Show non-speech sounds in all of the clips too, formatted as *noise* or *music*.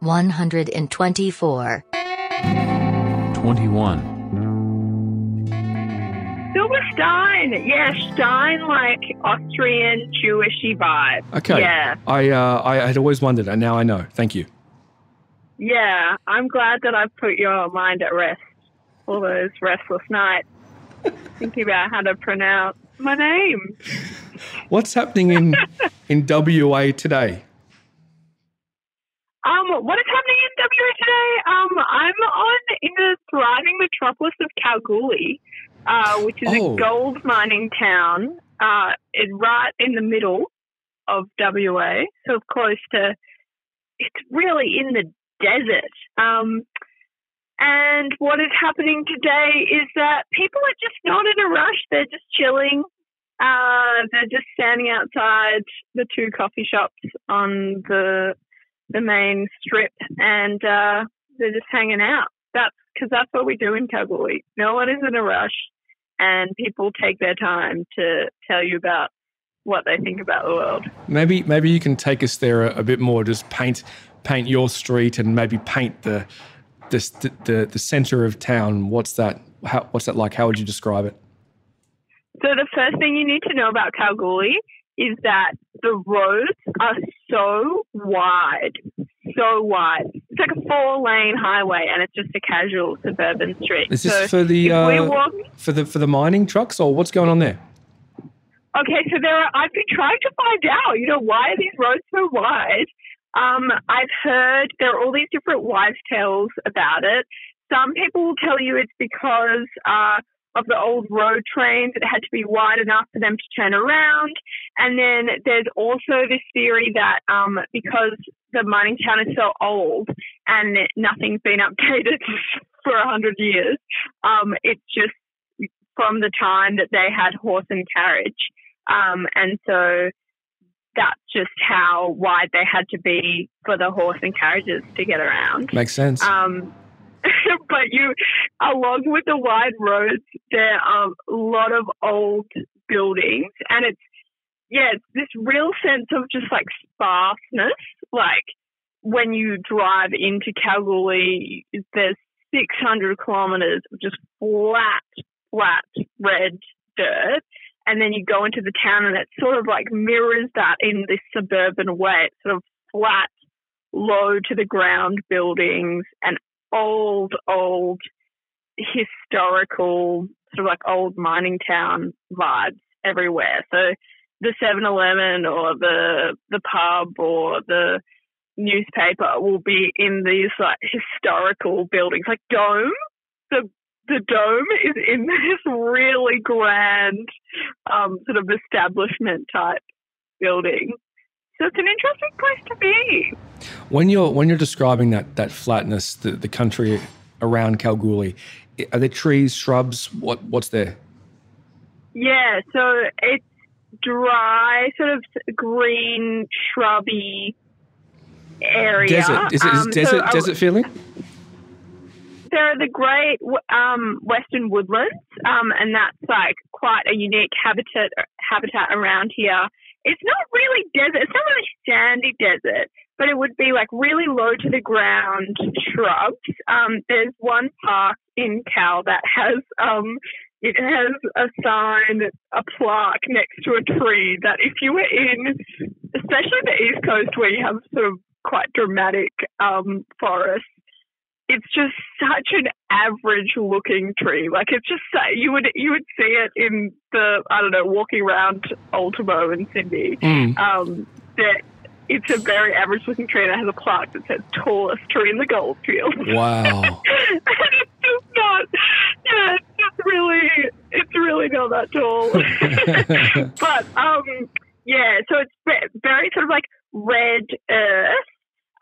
124. 21. Silver Stein. Yeah, Stein like Austrian Jewishy vibe. Okay. Yeah. I uh, I had always wondered, and now I know. Thank you. Yeah. I'm glad that I've put your mind at rest all those restless nights *laughs* thinking about how to pronounce my name. What's happening in *laughs* in WA today? Um, what is happening in WA today? Um, I'm on in the thriving metropolis of Kalgoorlie, uh, which is Oh. a gold mining town. Uh, it's right in the middle of WA, so close to. It's really in the desert. Um, and what is happening today is that people are just not in a rush. They're just chilling. Uh, they're just standing outside the two coffee shops on the the main strip, and uh, they're just hanging out. That's because that's what we do in Kalgoorlie. No one is in a rush, and people take their time to tell you about what they think about the world. Maybe maybe you can take us there a, a bit more. Just paint paint your street and maybe paint the the the, the center of town. What's that? How, what's that like? How would you describe it? So the first thing you need to know about Kalgoorlie is that the roads are so wide, so wide. It's like a four-lane highway, and it's just a casual suburban street. Is this so for the uh, walk, for the for the mining trucks or what's going on there? Okay, so there are, I've been trying to find out, you know, why are these roads so wide? Um, I've heard there are all these different wives' tales about it. Some people will tell you it's because uh, of the old road trains. It had to be wide enough for them to turn around. And then there's also this theory that um, because the mining town is so old and nothing's been updated *laughs* for a hundred years, um, it's just from the time that they had horse and carriage. Um, and so that's just how wide they had to be for the horse and carriages to get around. Makes sense. Um, *laughs* but you, along with the wide roads, there are a lot of old buildings, and it's yeah, it's this real sense of just like sparseness. Like when you drive into Kalgoorlie, there's 600 kilometers of just flat, flat red dirt. And then you go into the town and it sort of like mirrors that in this suburban way. It's sort of flat, low to the ground buildings and old, old historical, sort of like old mining town vibes everywhere. So the 7-Eleven or the the pub or the newspaper will be in these like historical buildings, like Dome. The the dome is in *laughs* this really grand um, sort of establishment type building. So it's an interesting place to be. When you're when you're describing that that flatness, the, the country around Kalgoorlie, are there trees, shrubs? What what's there? Yeah, so it's dry, sort of green, shrubby area. Desert? Is it, is Um, so desert a- desert feeling? there are the great um, western woodlands, um, and that's like quite a unique habitat habitat around here. It's not really desert. It's not really sandy desert, but it would be like really low to the ground shrubs. Um, there's one park in Kal that has um, it has a sign, a plaque next to a tree that if you were in, especially the east coast where you have sort of quite dramatic um, forests it's just such an average looking tree. Like it's just so you would you would see it in the I don't know walking around Ultimo and Sydney. Mm. Um, that it's a very average looking tree and it has a plaque that says tallest tree in the goldfield. *laughs* Wow. and it's just not. Yeah, it's just really it's really not that tall. *laughs* *laughs* but um, yeah, so it's very sort of like red earth.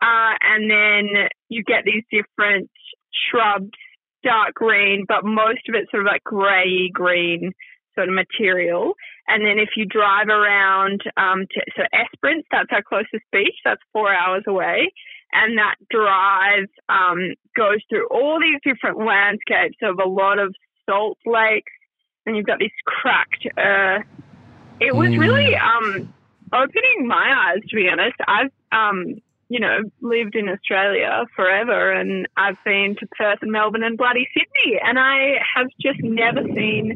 Uh, and then you get these different shrubs, dark green, but most of it's sort of like grey green sort of material. And then if you drive around um, to so Esperance, that's our closest beach. That's four hours away, and that drive um, goes through all these different landscapes of a lot of salt lakes, and you've got this cracked earth. It was Mm. really um, opening my eyes, to be honest. I've um, you know, lived in Australia forever and I've been to Perth and Melbourne and bloody Sydney and I have just never seen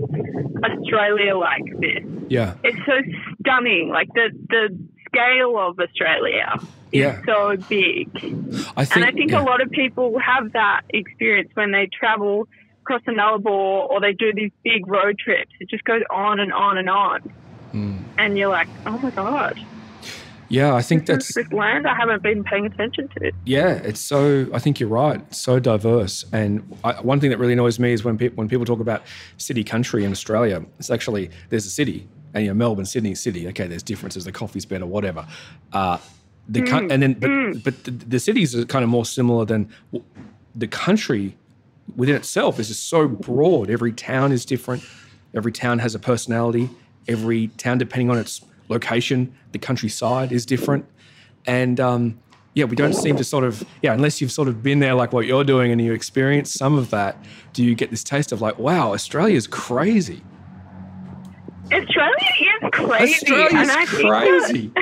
Australia like this. Yeah. It's so stunning. Like the the scale of Australia is Yeah. so big. I think, and I think yeah. a lot of people have that experience when they travel across the Nullarbor or they do these big road trips. It just goes on and on and on. Hmm. And you're like, oh my God, Yeah, I think this, that's this land I haven't been paying attention to. It. Yeah, it's so. I think you're right. It's so diverse, and I, one thing that really annoys me is when people when people talk about city country in Australia. It's actually there's a city, and you know Melbourne, Sydney, city. Okay, there's differences. The coffee's better, whatever. Uh, the coun- and then but but the, the cities are kind of more similar than the country within itself is just so broad. Every town is different. Every town has a personality. Every town, depending on its location, the countryside is different. And um, yeah, we don't seem to sort of yeah, unless you've sort of been there like what you're doing and you experience some of that, do you get this taste of like, wow, Australia's crazy. Australia is crazy. Australia's and I think that- crazy. *laughs*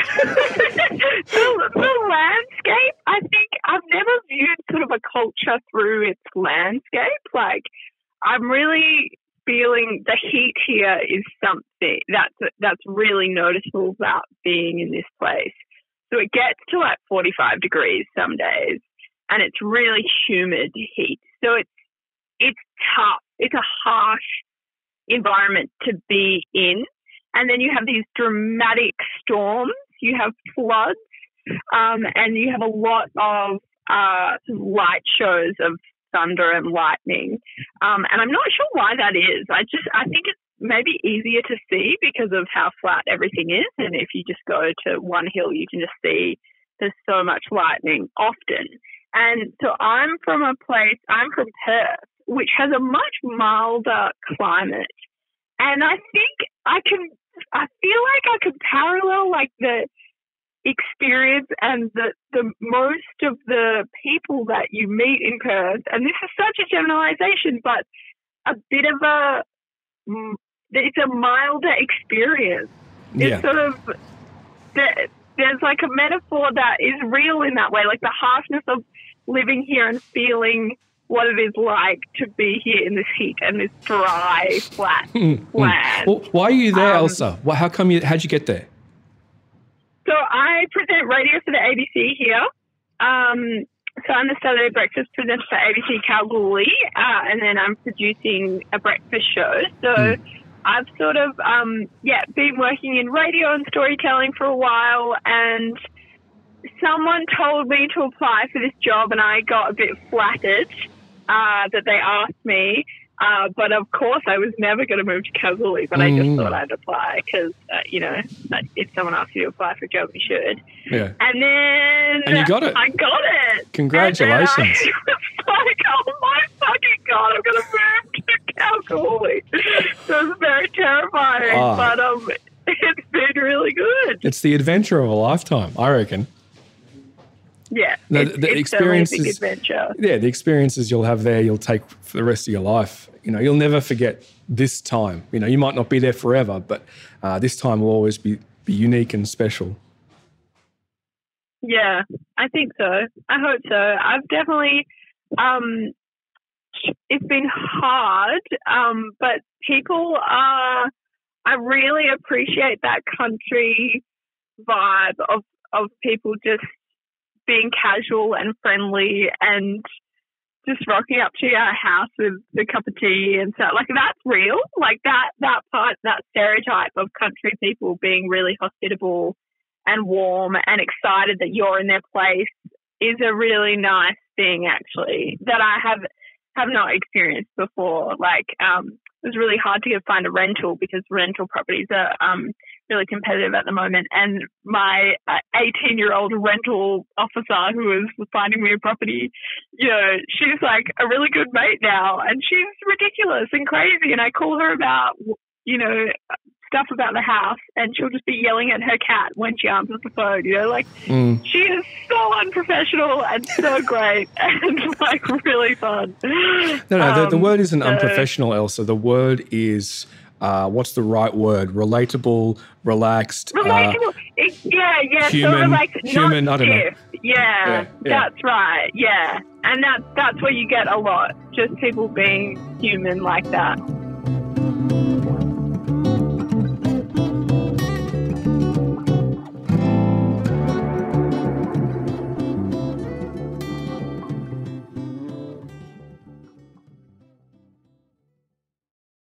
the, the landscape, I think I've never viewed sort of a culture through its landscape. Like, I'm really feeling the heat here is something that's that's really noticeable about being in this place. So it gets to like 45 degrees some days, and it's really humid heat. So it's it's tough. It's a harsh environment to be in. And then you have these dramatic storms, you have floods, um, and you have a lot of uh, light shows of thunder and lightning. Um, and I'm not sure why that is. I just I think it's maybe easier to see because of how flat everything is. And if you just go to one hill, you can just see there's so much lightning often. And so I'm from a place, I'm from Perth, which has a much milder climate. And I think I can, I feel like I can parallel like the experience and the, the most of the people that you meet in Perth. And this is such a generalization, but a bit of a, it's a milder experience. It's sort of, there- there's like a metaphor that is real in that way, like the harshness of living here and feeling what it is like to be here in this heat and this dry, flat land. Well, why are you there, Um, Elsa? Well, how come you? How'd you get there? So I present radio for the ABC here. Um, so I'm the Saturday breakfast presenter for ABC Kalgoorlie, uh, and then I'm producing a breakfast show. So I've sort of, um, yeah, been working in radio and storytelling for a while, and someone told me to apply for this job, and I got a bit flattered uh, that they asked me. Uh, but of course, I was never going to move to Kalgoorlie, but I just Mm. thought I'd apply because, uh, you know, if someone asks you to apply for a job, you should. Yeah. And then And you got it. I got it. Congratulations. And I *laughs* was like, oh my fucking god, I'm gonna move to Kalgoorlie. so it was very terrifying, Ah. but um, *laughs* it's been really good. It's the adventure of a lifetime, I reckon. Yeah, No, the- the it's experience a big adventure. Yeah, the experiences you'll have there, you'll take for the rest of your life. You know, you'll never forget this time. You know, you might not be there forever, but uh, this time will always be, be unique and special. Yeah, I think so. I hope so. I've definitely, um, it's been hard, um, but people are, I really appreciate that country vibe of, of people just being casual and friendly and just rocking up to your house with a cup of tea and stuff. Like that's real. Like that, that part, that stereotype of country people being really hospitable and warm and excited that you're in their place is a really nice thing actually that I have have not experienced before. Like um it was really hard to find a rental because rental properties are um really competitive at the moment and my 18 year old rental officer who was finding me a property you know she's like a really good mate now and she's ridiculous and crazy and I call her about you know stuff about the house and she'll just be yelling at her cat when she answers the phone, you know, like Mm. Is so unprofessional and so *laughs* great and like really fun. No, no, the, the Um, word isn't so- unprofessional, Elsa. The word is, uh, what's the right word? Relatable, relaxed. Uh, Relatable. It- yeah, yeah. human- so like human, I don't know. Yeah, Yeah, yeah. that's right. Yeah, and that's that's where you get a lot. Just people being human like that.